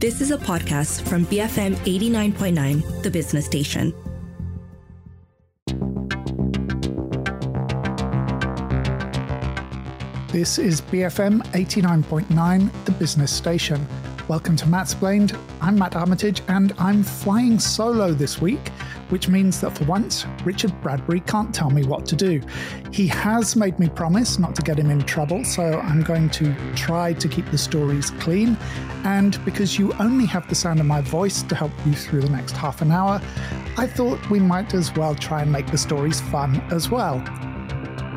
This is a podcast from BFM 89.9, the business station. This is BFM 89.9, the business station. Welcome to Mattsplained. I'm Matt Armitage and I'm flying solo this week, which means that for once, Richard Bradbury can't tell me what to do. He has made me promise not to get him in trouble, so I'm going to try to keep the stories clean. And because you only have the sound of my voice to help you through the next half an hour, I thought we might as well try and make the stories fun as well.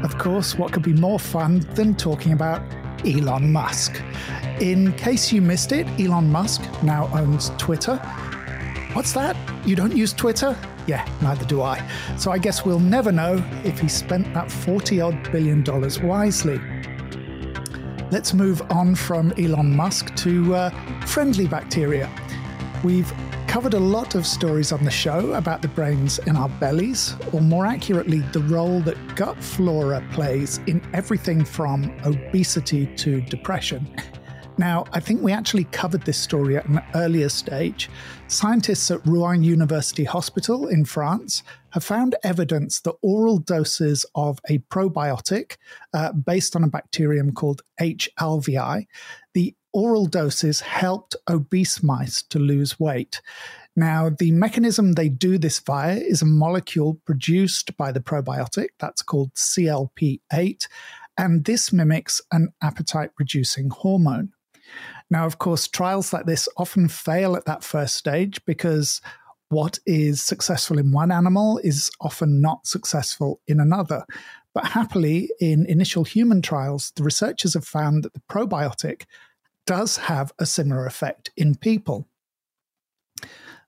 Of course, what could be more fun than talking about Elon Musk? In case you missed it, Elon Musk now owns Twitter. What's that? You don't use Twitter? Yeah, neither do I. So I guess we'll never know if he spent that 40 odd billion dollars wisely. Let's move on from Elon Musk to uh, friendly bacteria. We've covered a lot of stories on the show about the brains in our bellies, or more accurately, the role that gut flora plays in everything from obesity to depression. Now, I think we actually covered this story at an earlier stage. Scientists at Rouen University Hospital in France have found evidence that oral doses of a probiotic uh, based on a bacterium called H. alvei, the oral doses helped obese mice to lose weight. Now, the mechanism they do this via is a molecule produced by the probiotic that's called CLP8, and this mimics an appetite reducing hormone. Now, of course, trials like this often fail at that first stage because what is successful in one animal is often not successful in another. But happily, in initial human trials, the researchers have found that the probiotic does have a similar effect in people.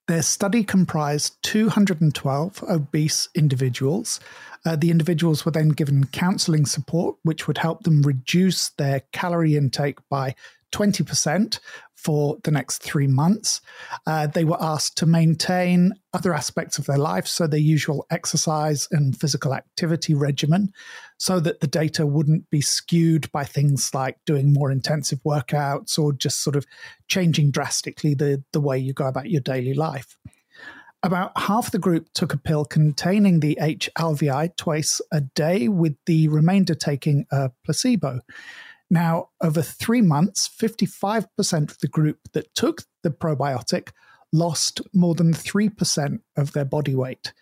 Their study comprised 212 obese individuals. Uh, the individuals were then given counseling support, which would help them reduce their calorie intake by 20% for the next three months. Uh, they were asked to maintain other aspects of their life, so their usual exercise and physical activity regimen, so that the data wouldn't be skewed by things like doing more intensive workouts or just sort of changing drastically the, the way you go about your daily life. About half the group took a pill containing the H. alvei twice a day, with the remainder taking a placebo. Now, over three months, 55% of the group that took the probiotic lost more than 3% of their body weight,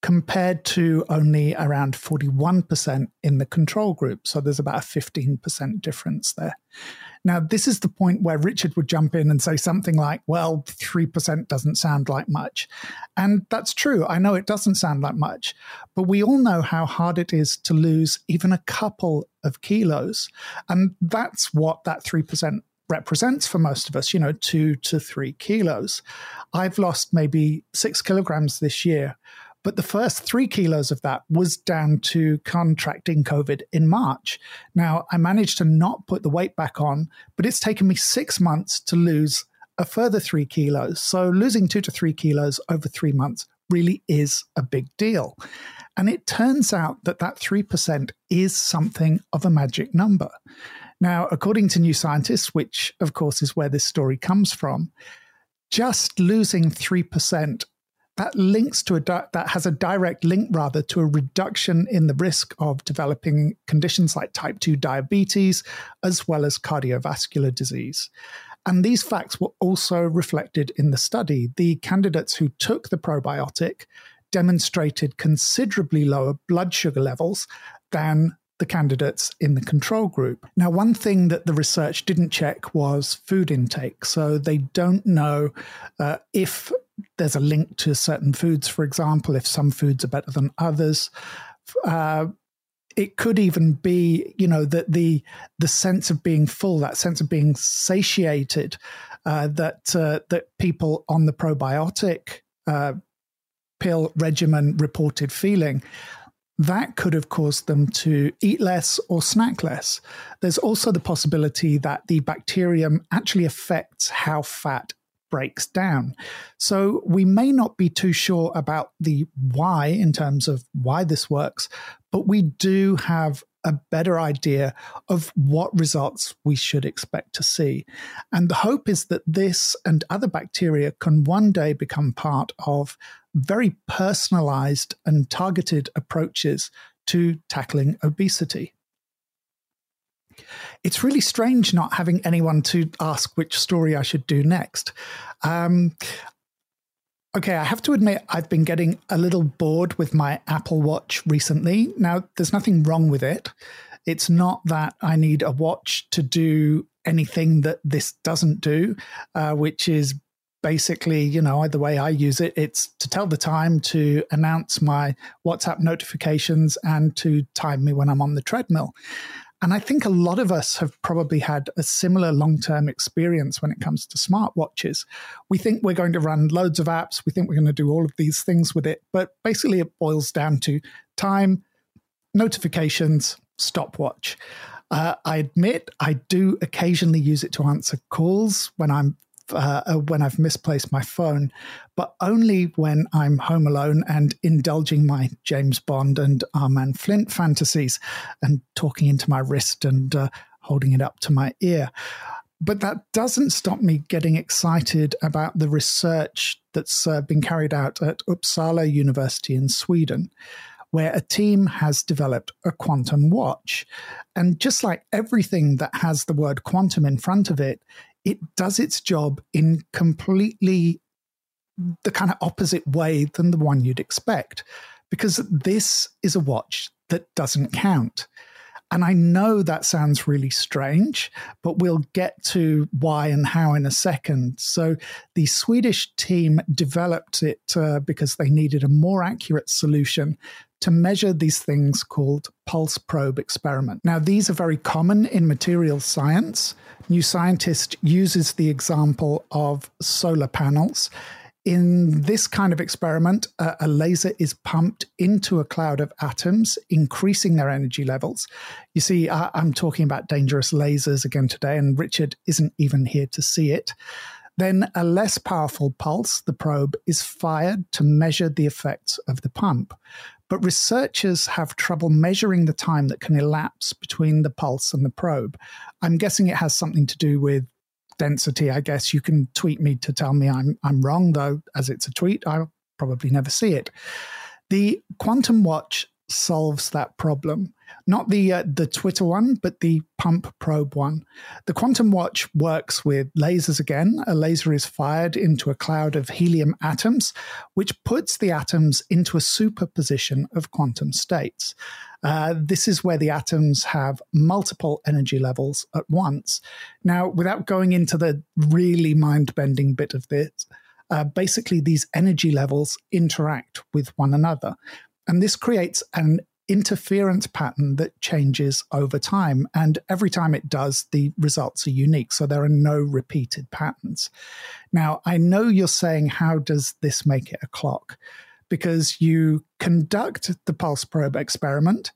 compared to only around 41% in the control group. So there's about a 15% difference there. Now, this is the point where Richard would jump in and say something like, well, 3% doesn't sound like much. And that's true. I know it doesn't sound like much, but we all know how hard it is to lose even a couple of kilos. And that's what that 3% represents for most of us, you know, two to three kilos. I've lost maybe six kilograms this year. But the first three kilos of that was down to contracting COVID in March. Now, I managed to not put the weight back on, but it's taken me six months to lose a further three kilos. So losing two to three kilos over three months really is a big deal. And it turns out that that 3% is something of a magic number. Now, according to New Scientist, which of course is where this story comes from, just losing 3% that links to a di- that has a direct link rather to a reduction in the risk of developing conditions like type 2 diabetes as well as cardiovascular disease. And these facts were also reflected in the study. The candidates who took the probiotic demonstrated considerably lower blood sugar levels than the candidates in the control group. Now, one thing that the research didn't check was food intake. So they don't know uh, if there's a link to certain foods, for example, if some foods are better than others. Uh, it could even be, you know, that the the sense of being full, that sense of being satiated, uh, that uh, that people on the probiotic uh, pill regimen reported feeling. That could have caused them to eat less or snack less. There's also the possibility that the bacterium actually affects how fat breaks down. So we may not be too sure about the why in terms of why this works, but we do have a better idea of what results we should expect to see. And the hope is that this and other bacteria can one day become part of very personalized and targeted approaches to tackling obesity. It's really strange not having anyone to ask which story I should do next. Um, okay, I have to admit, I've been getting a little bored with my Apple Watch recently. Now, there's nothing wrong with it. It's not that I need a watch to do anything that this doesn't do, uh, which is basically, you know, the way I use it, it's to tell the time, to announce my WhatsApp notifications, and to time me when I'm on the treadmill. And I think a lot of us have probably had a similar long term experience when it comes to smartwatches. We think we're going to run loads of apps, we think we're going to do all of these things with it, but basically it boils down to time, notifications, stopwatch. Uh, I admit I do occasionally use it to answer calls when I'm uh, uh, when I've misplaced my phone, but only when I'm home alone and indulging my James Bond and Our Man Flint fantasies and talking into my wrist and uh, holding it up to my ear. But that doesn't stop me getting excited about the research that's uh, been carried out at Uppsala University in Sweden where a team has developed a quantum watch. And just like everything that has the word quantum in front of it, it does its job in completely the kind of opposite way than the one you'd expect. Because this is a watch that doesn't count. And I know that sounds really strange, but we'll get to why and how in a second. So, the Swedish team developed it uh, because they needed a more accurate solution to measure these things called pulse probe experiment. Now, these are very common in material science. New Scientist uses the example of solar panels. In this kind of experiment, uh, a laser is pumped into a cloud of atoms, increasing their energy levels. You see, I, I'm talking about dangerous lasers again today, and Richard isn't even here to see it. Then a less powerful pulse, the probe, is fired to measure the effects of the pump. But researchers have trouble measuring the time that can elapse between the pulse and the probe. I'm guessing it has something to do with density. I guess you can tweet me to tell me I'm I'm wrong, though, as it's a tweet, I'll probably never see it. The quantum watch solves that problem not the uh, the Twitter one, but the pump probe one. The quantum watch works with lasers again. A laser is fired into a cloud of helium atoms, which puts the atoms into a superposition of quantum states. Uh, this is where the atoms have multiple energy levels at once. Now, without going into the really mind bending bit of this, uh, basically these energy levels interact with one another. And this creates an interference pattern that changes over time. And every time it does, the results are unique. So there are no repeated patterns. Now, I know you're saying, how does this make it a clock? Because you conduct the pulse probe experiment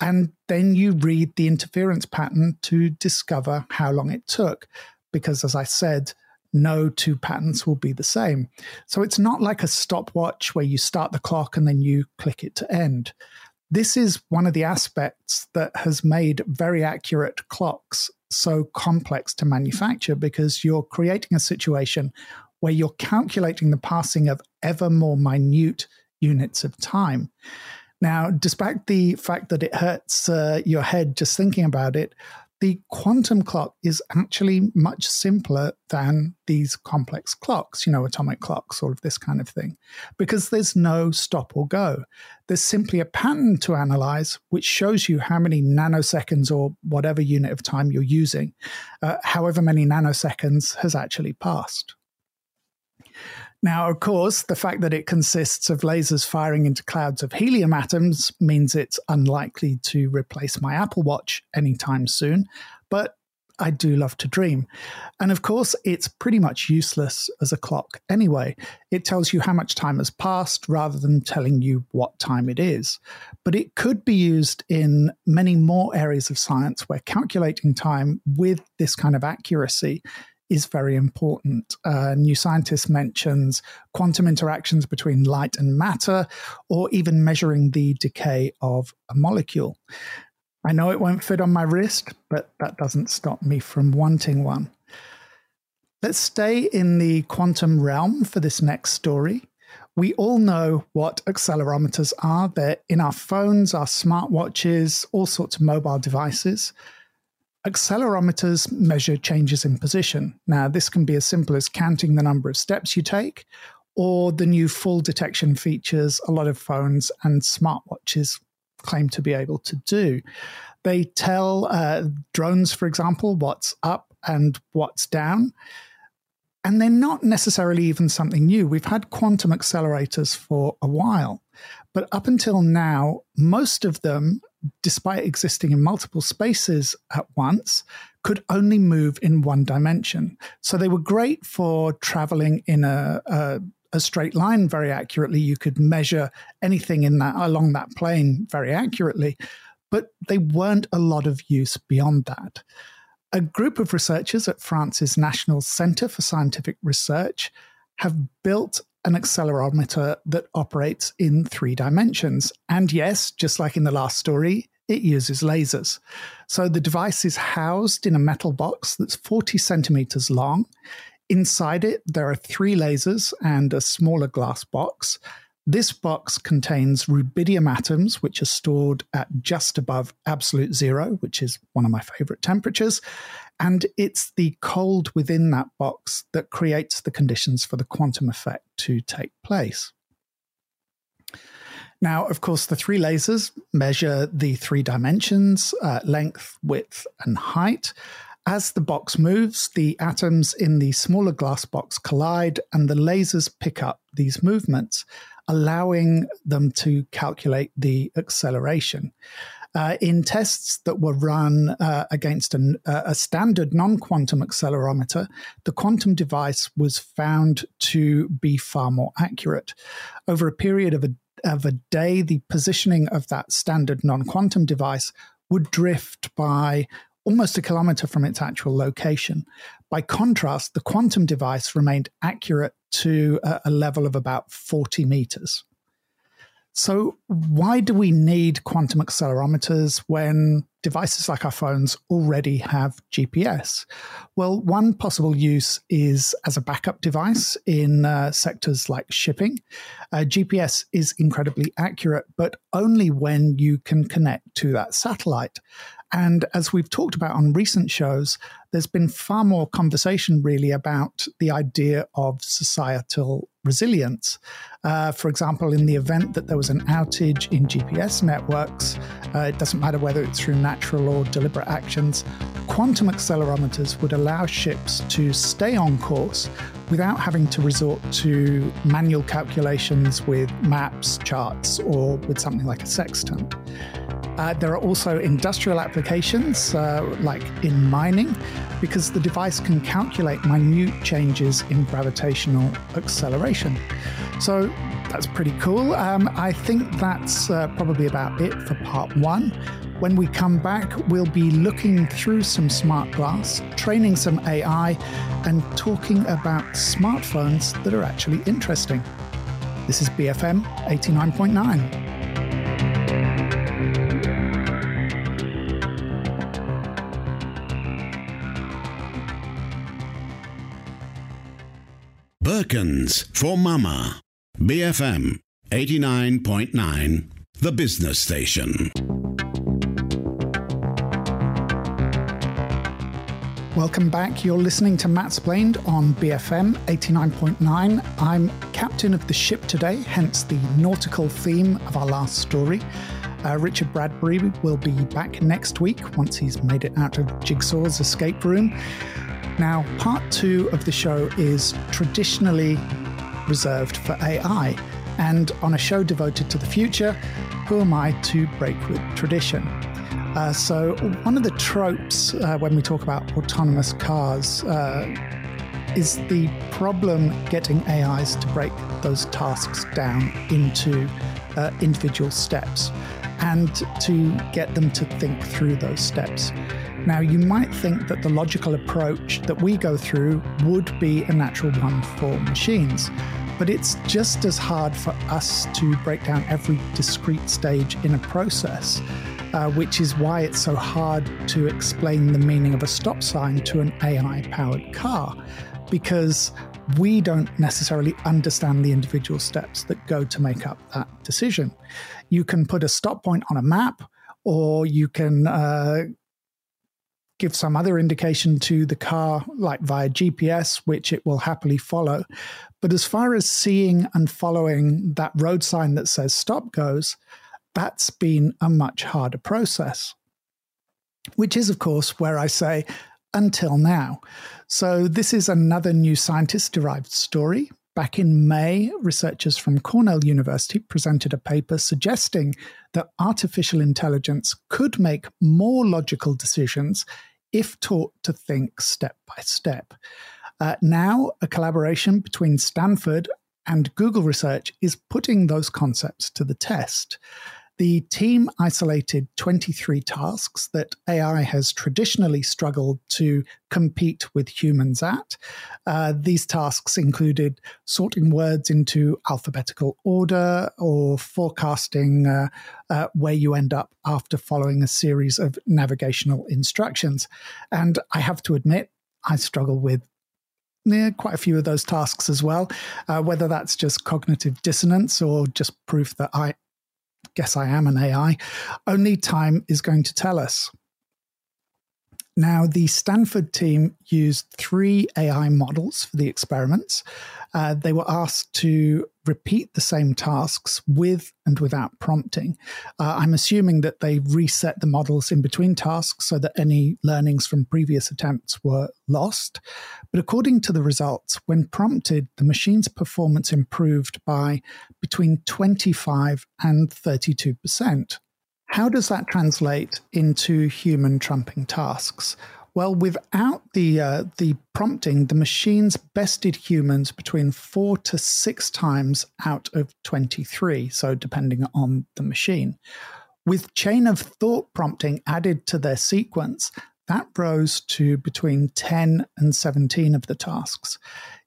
and then you read the interference pattern to discover how long it took. Because as I said, no two patterns will be the same. So it's not like a stopwatch where you start the clock and then you click it to end. This is one of the aspects that has made very accurate clocks so complex to manufacture because you're creating a situation where you're calculating the passing of ever more minute units of time. Now, despite the fact that it hurts uh, your head just thinking about it, the quantum clock is actually much simpler than these complex clocks, you know, atomic clocks, all of this kind of thing, because there's no stop or go. There's simply a pattern to analyze, which shows you how many nanoseconds or whatever unit of time you're using, uh, however many nanoseconds has actually passed. Now, of course, the fact that it consists of lasers firing into clouds of helium atoms means it's unlikely to replace my Apple Watch anytime soon, but I do love to dream. And of course, it's pretty much useless as a clock anyway. It tells you how much time has passed rather than telling you what time it is. But it could be used in many more areas of science where calculating time with this kind of accuracy is very important. Uh, New Scientist mentions quantum interactions between light and matter, or even measuring the decay of a molecule. I know it won't fit on my wrist, but that doesn't stop me from wanting one. Let's stay in the quantum realm for this next story. We all know what accelerometers are. They're in our phones, our smartwatches, all sorts of mobile devices. Accelerometers measure changes in position. Now, this can be as simple as counting the number of steps you take, or the new fall detection features a lot of phones and smartwatches claim to be able to do. They tell uh, drones, for example, what's up and what's down. And they're not necessarily even something new. We've had quantum accelerators for a while. But up until now, most of them, despite existing in multiple spaces at once, could only move in one dimension. So they were great for traveling in a, a a straight line very accurately. You could measure anything in that along that plane very accurately, but they weren't a lot of use beyond that. A group of researchers at France's National Center for Scientific Research have built an accelerometer that operates in three dimensions. And yes, just like in the last story, it uses lasers. So the device is housed in a metal box that's 40 centimeters long. Inside it, there are three lasers and a smaller glass box. This box contains rubidium atoms, which are stored at just above absolute zero, which is one of my favorite temperatures. And it's the cold within that box that creates the conditions for the quantum effect to take place. Now, of course, the three lasers measure the three dimensions uh, length, width, and height. As the box moves, the atoms in the smaller glass box collide and the lasers pick up these movements, allowing them to calculate the acceleration. Uh, in tests that were run uh, against an, uh, a standard non quantum accelerometer, the quantum device was found to be far more accurate. Over a period of a, of a day, the positioning of that standard non quantum device would drift by almost a kilometer from its actual location. By contrast, the quantum device remained accurate to a, a level of about 40 meters. So, why do we need quantum accelerometers when devices like our phones already have GPS? Well, one possible use is as a backup device in uh, sectors like shipping. Uh, GPS is incredibly accurate, but only when you can connect to that satellite. And as we've talked about on recent shows, there's been far more conversation really about the idea of societal resilience. Uh, for example, in the event that there was an outage in GPS networks, uh, it doesn't matter whether it's through natural or deliberate actions, quantum accelerometers would allow ships to stay on course without having to resort to manual calculations with maps, charts, or with something like a sextant. Uh, there are also industrial applications, uh, like in mining, because the device can calculate minute changes in gravitational acceleration. So that's pretty cool. Um, I think that's uh, probably about it for part one. When we come back, we'll be looking through some smart glass, training some AI, and talking about smartphones that are actually interesting. This is BFM 89.9. Birkins for Mama. BFM 89.9, the business station. Welcome back. You're listening to Mattsplained on BFM 89.9. I'm captain of the ship today, hence the nautical theme of our last story. Uh, Richard Bradbury will be back next week once he's made it out of Jigsaw's escape room. Now, part two of the show is traditionally reserved for AI. And on a show devoted to the future, who am I to break with tradition? Uh, so, one of the tropes uh, when we talk about autonomous cars uh, is the problem getting AIs to break those tasks down into uh, individual steps and to get them to think through those steps. Now, you might think that the logical approach that we go through would be a natural one for machines, but it's just as hard for us to break down every discrete stage in a process. uh, which is why it's so hard to explain the meaning of a stop sign to an AI powered car, because we don't necessarily understand the individual steps that go to make up that decision. You can put a stop point on a map, or you can uh, give some other indication to the car, like via GPS, which it will happily follow. But as far as seeing and following that road sign that says stop goes, that's been a much harder process. Which is, of course, where I say until now. So, this is another new scientist derived story. Back in May, researchers from Cornell University presented a paper suggesting that artificial intelligence could make more logical decisions if taught to think step by step. Uh, now, a collaboration between Stanford and Google Research is putting those concepts to the test. The team isolated 23 tasks that AI has traditionally struggled to compete with humans at. Uh, these tasks included sorting words into alphabetical order or forecasting uh, uh, where you end up after following a series of navigational instructions. And I have to admit, I struggle with yeah, quite a few of those tasks as well. Uh, whether that's just cognitive dissonance or just proof that I guess I am an AI, only time is going to tell us. Now, the Stanford team used three AI models for the experiments. Uh, they were asked to repeat the same tasks with and without prompting. Uh, I'm assuming that they reset the models in between tasks so that any learnings from previous attempts were lost. But according to the results, when prompted, the machine's performance improved by between 25 and 32 percent. How does that translate into human trumping tasks? Well, without the uh, the prompting, the machines bested humans between four to six times out of twenty three. So, depending on the machine, with chain of thought prompting added to their sequence, that rose to between ten and seventeen of the tasks.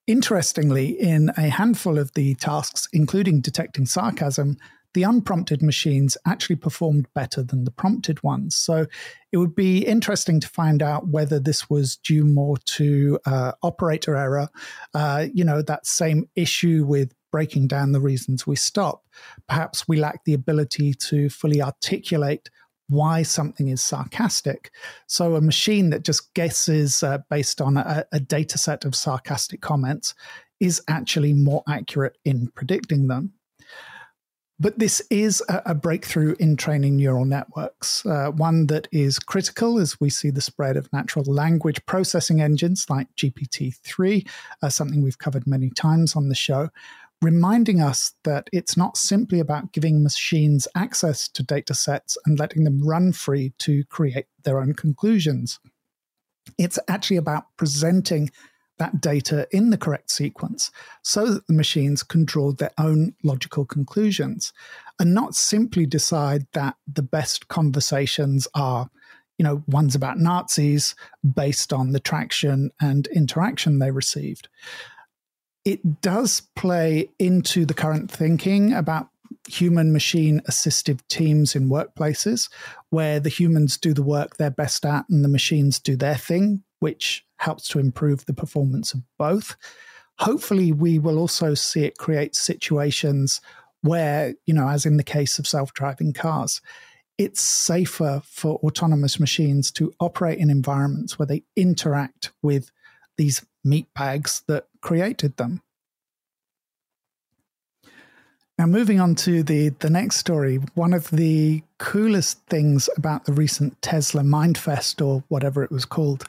Interestingly, in a handful of the tasks, including detecting sarcasm, the unprompted machines actually performed better than the prompted ones. So it would be interesting to find out whether this was due more to uh, operator error, uh, you know, that same issue with breaking down the reasons we stop. Perhaps we lack the ability to fully articulate why something is sarcastic. So a machine that just guesses uh, based on a, a data set of sarcastic comments is actually more accurate in predicting them. But this is a, a, breakthrough in training neural networks, uh, one that is critical as we see the spread of natural language processing engines like GPT 3, uh, something we've covered many times on the show, reminding us that it's not simply about giving machines access to data sets and letting them run free to create their own conclusions. It's actually about presenting that data in the correct sequence so that the machines can draw their own logical conclusions and not simply decide that the best conversations are you know ones about nazis based on the traction and interaction they received. It does play into the current thinking about human machine assistive teams in workplaces where the humans do the work they're best at and the machines do their thing which helps to improve the performance of both. Hopefully, we will also see it create situations where, you know, as in the case of self driving cars, it's safer for autonomous machines to operate in environments where they interact with these meat bags that created them. Now, moving on to the, the next story, one of the coolest things about the recent Tesla Mindfest, or whatever it was called,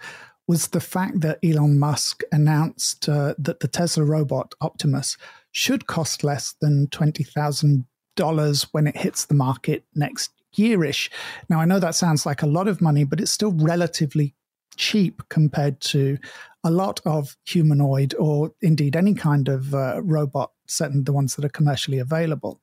was the fact that Elon Musk announced uh, that the Tesla robot Optimus should cost less than $20,000 when it hits the market next yearish. Now, I know that sounds like a lot of money, but it's still relatively cheap compared to a lot of humanoid or indeed any kind of uh, robot, certainly the ones that are commercially available.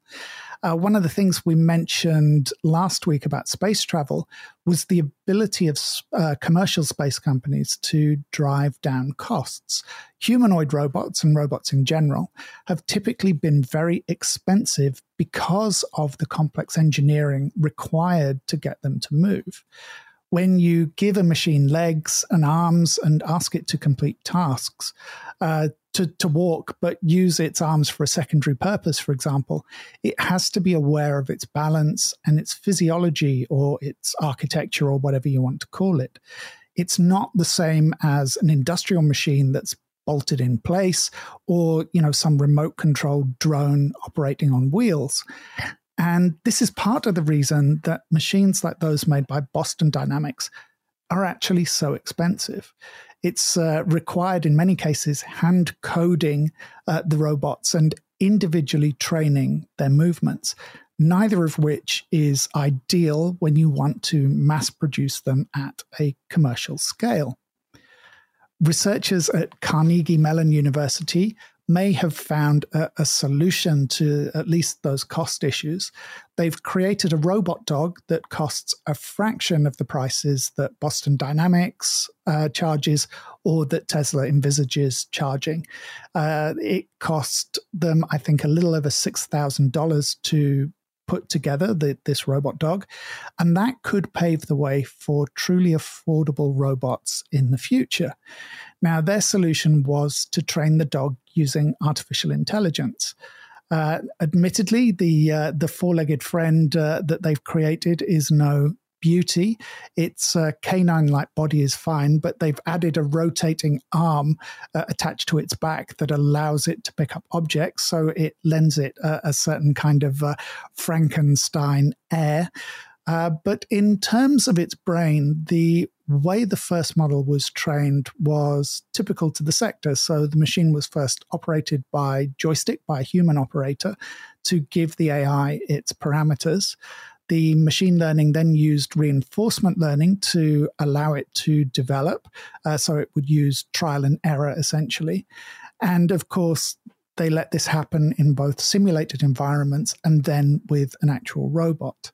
Uh, one of the things we mentioned last week about space travel was the ability of uh, commercial space companies to drive down costs. Humanoid robots and robots in general have typically been very expensive because of the complex engineering required to get them to move when you give a machine legs and arms and ask it to complete tasks, uh, to, to walk, but use its arms for a secondary purpose, for example, it has to be aware of its balance and its physiology or its architecture or whatever you want to call it. It's not the same as an industrial machine that's bolted in place or you know some remote controlled drone operating on wheels and this is part of the reason that machines like those made by Boston Dynamics are actually so expensive. It's uh, required in many cases hand coding uh, the robots and individually training their movements, neither of which is ideal when you want to mass produce them at a commercial scale. Researchers at Carnegie Mellon University may have found a, a, solution to at least those cost issues. They've created a robot dog that costs a fraction of the prices that Boston Dynamics uh, charges or that Tesla envisages charging. Uh, it cost them, I think, a little over $6,000 to put together the, this robot dog. And that could pave the way for truly affordable robots in the future. Now, their solution was to train the dog using artificial intelligence. Uh, admittedly, the uh, the four legged friend uh, that they've created is no beauty. Its uh, canine like body is fine, but they've added a rotating arm uh, attached to its back that allows it to pick up objects. So it lends it a certain kind of uh, Frankenstein air. But in terms of its brain, the way the first model was trained was typical to the sector. So the machine was first operated by joystick, by a human operator, to give the AI its parameters. The machine learning then used reinforcement learning to allow it to develop. Uh, so it would use trial and error essentially. And of course, they let this happen in both simulated environments and then with an actual robot.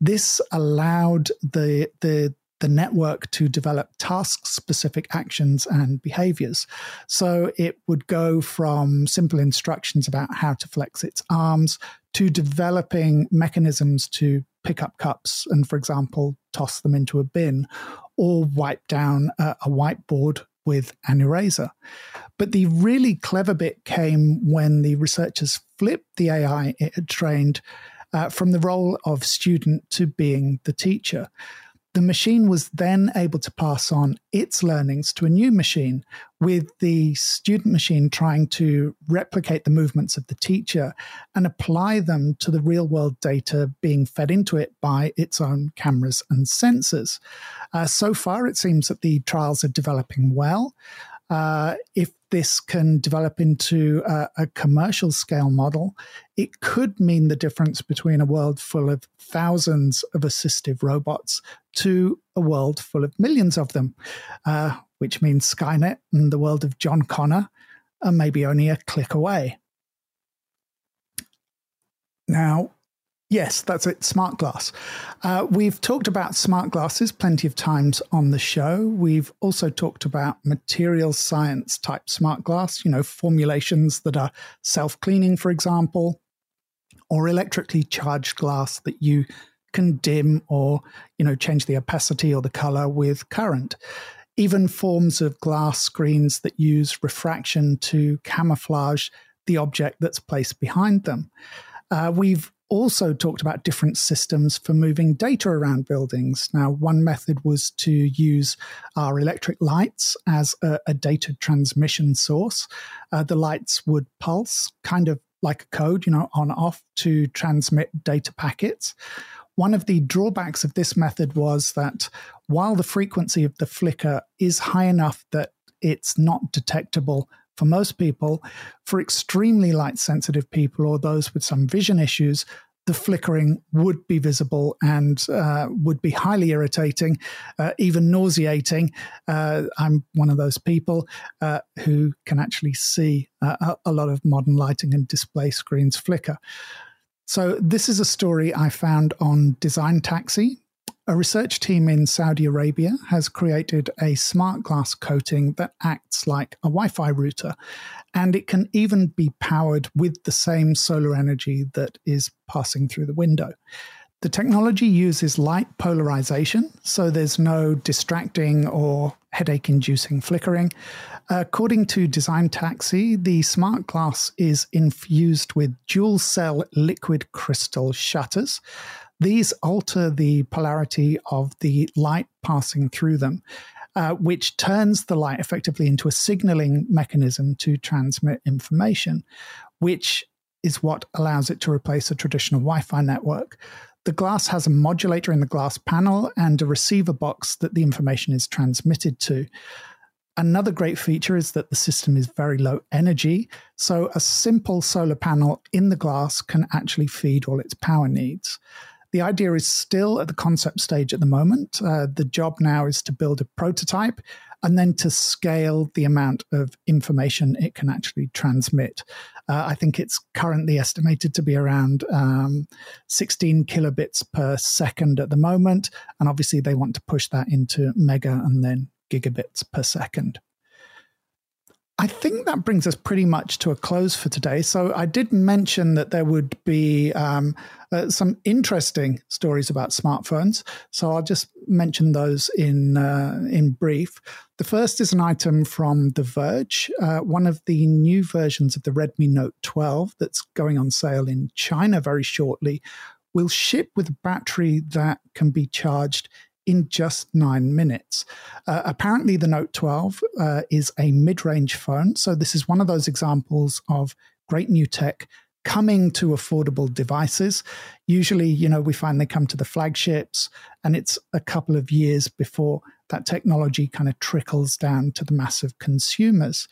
This allowed the, the the network to develop task specific actions and behaviors. So it would go from simple instructions about how to flex its arms to developing mechanisms to pick up cups and, for example, toss them into a bin or wipe down a, a whiteboard with an eraser. But the really clever bit came when the researchers flipped the AI it had trained uh, from the role of student to being the teacher the machine was then able to pass on its learnings to a new machine, with the student machine trying to replicate the movements of the teacher and apply them to the real world data being fed into it by its own cameras and sensors. Uh, so far, it seems that the trials are developing well. Uh, if this can develop into a, a, commercial scale model, it could mean the difference between a world full of thousands of assistive robots to a world full of millions of them, uh, which means Skynet and the world of John Connor are maybe only a click away. Now, Yes, that's it. Smart glass. Uh, we've talked about smart glasses plenty of times on the show. We've also talked about material science type smart glass, you know, formulations that are self cleaning, for example, or electrically charged glass that you can dim or, you know, change the opacity or the color with current. Even forms of glass screens that use refraction to camouflage the object that's placed behind them. Uh, we've also talked about different systems for moving data around buildings. Now, one method was to use our electric lights as a, a data transmission source. Uh, the lights would pulse, kind of like a code, you know, on off to transmit data packets. One of the drawbacks of this method was that while the frequency of the flicker is high enough that it's not detectable for most people, for extremely light sensitive people or those with some vision issues, the flickering would be visible and uh, would be highly irritating, uh, even nauseating. Uh, I'm one of those people uh, who can actually see uh, a lot of modern lighting and display screens flicker. So, this is a story I found on Design Taxi. A research team in Saudi Arabia has created a smart glass coating that acts like a Wi Fi router, and it can even be powered with the same solar energy that is passing through the window. The technology uses light polarization, so there's no distracting or headache inducing flickering. According to Design Taxi, the smart glass is infused with dual cell liquid crystal shutters. These alter the polarity of the light passing through them, uh, which turns the light effectively into a signaling mechanism to transmit information, which is what allows it to replace a traditional Wi Fi network. The glass has a modulator in the glass panel and a receiver box that the information is transmitted to. Another great feature is that the system is very low energy, so a simple solar panel in the glass can actually feed all its power needs. The idea is still at the concept stage at the moment. Uh, the job now is to build a prototype and then to scale the amount of information it can actually transmit. Uh, I think it's currently estimated to be around um, 16 kilobits per second at the moment. And obviously, they want to push that into mega and then gigabits per second. I think that brings us pretty much to a close for today. So I did mention that there would be um, uh, some interesting stories about smartphones. So I'll just mention those in uh, in brief. The first is an item from The Verge, uh, one of the new versions of the Redmi Note 12 that's going on sale in China very shortly. Will ship with a battery that can be charged in just nine minutes. Uh, apparently, the Note 12 uh, is a mid range phone. So, this is one of those examples of great new tech coming to affordable devices. Usually, you know, we find they come to the flagships, and it's a couple of years before that technology kind of trickles down to the mass of consumers.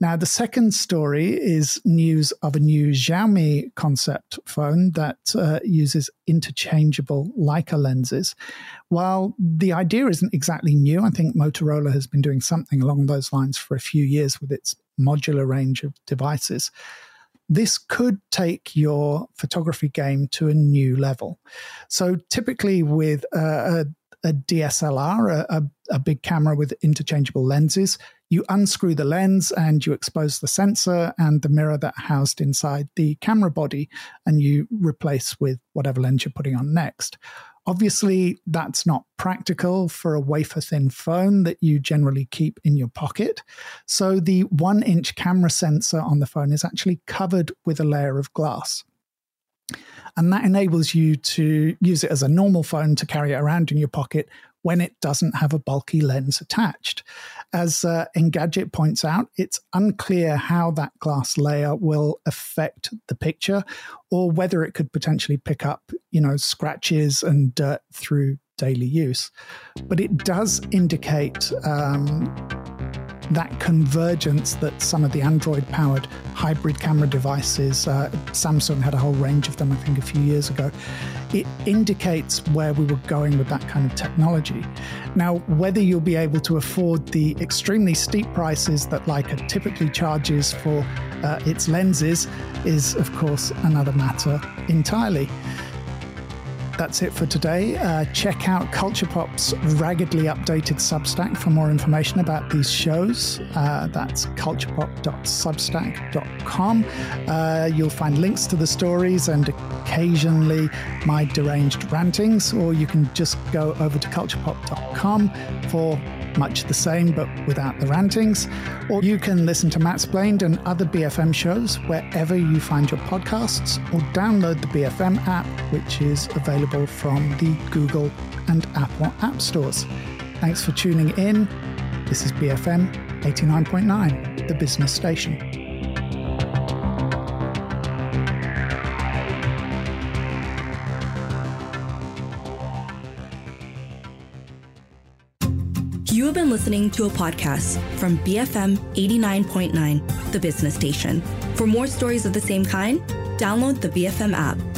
Now, the second story is news of a new Xiaomi concept phone that uh, uses interchangeable Leica lenses. While the idea isn't exactly new, I think Motorola has been doing something along those lines for a few years with its modular range of devices. This could take your photography game to a new level. So, typically, with uh, a, a DSLR, a, a, a big camera with interchangeable lenses, you unscrew the lens and you expose the sensor and the mirror that housed inside the camera body, and you replace with whatever lens you're putting on next. Obviously, that's not practical for a wafer thin phone that you generally keep in your pocket. So, the one inch camera sensor on the phone is actually covered with a layer of glass. And that enables you to use it as a normal phone to carry it around in your pocket when it doesn't have a bulky lens attached. As uh, Engadget points out, it's unclear how that glass layer will affect the picture or whether it could potentially pick up, you know, scratches and dirt through daily use. But it does indicate um, that convergence that some of the Android powered hybrid camera devices, uh, Samsung had a whole range of them, I think, a few years ago, it indicates where we were going with that kind of technology. Now, whether you'll be able to afford the extremely steep prices that Leica typically charges for uh, its lenses is, of course, another matter entirely that's it for today. Uh, check out Culture Pop's raggedly updated Substack for more information about these shows. Uh, that's culturepop.substack.com. Uh, you'll find links to the stories and occasionally my deranged rantings, or you can just go over to culturepop.com for much the same but without the rantings. Or you can listen to Mattsplained and other BFM shows wherever you find your podcasts, or download the BFM app, which is available from the Google and Apple app stores. Thanks for tuning in. This is BFM 89.9, the business station. You have been listening to a podcast from BFM 89.9, the business station. For more stories of the same kind, download the BFM app.